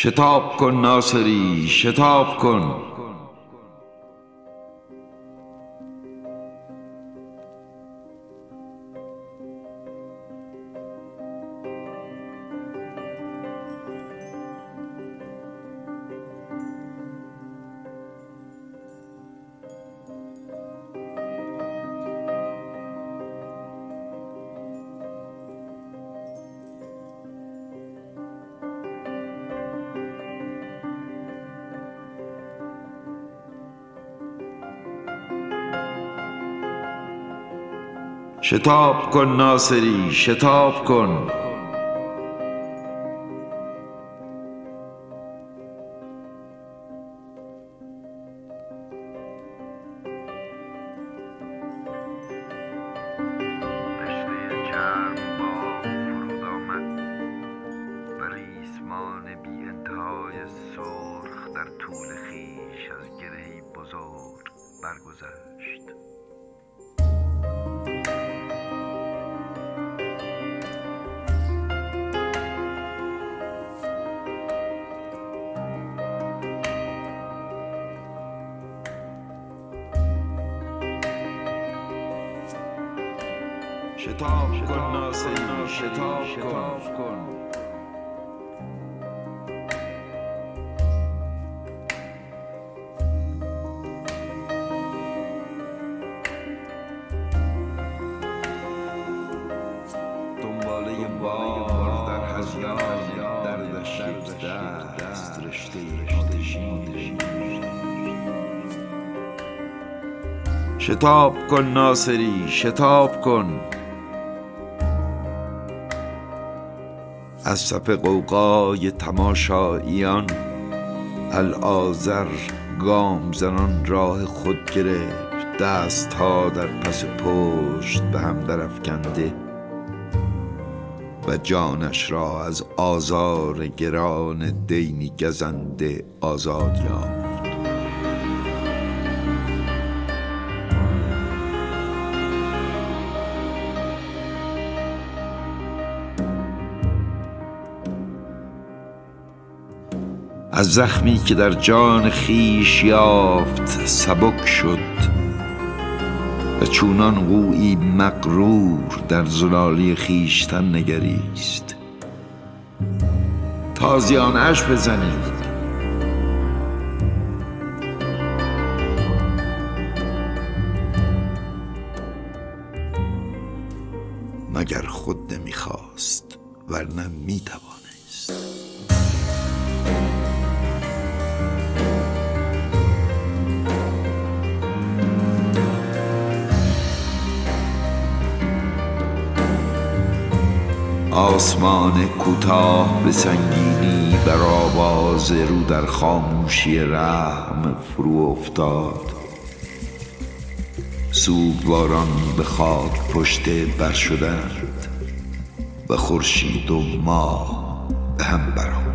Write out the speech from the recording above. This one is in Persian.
شتاب کن ناصری شتاب کن. شتاب کن ناصری شتاب کن. سرخ در طول خیش از گرهی بزرگ برگذشت. شتاب کن ناصری شتاب کن. دنباله بار در هزیان دردش یک دست رشته آتشین. شتاب کن ناصری شتاب کن. از صف قوقای تماشاییان الآذر گام زنان راه خود گرفت دست ها در پس پشت به هم درافکنده و جانش را از آزار گران دینی گزنده آزاد یافت از زخمی که در جان خیش یافت سبک شد و چونان قویی مغرور در زلالی خیشتن نگریست. تازیانش بزنید. مگر خود نمی‌خواست ورنه می‌توانست آسمان کوتاه به سنگینی بر آواز رو در خاموشی رحم فرو افتاد. سوگواران به خاک پشت بر شدند و خورشید و ماه به هم برآمد.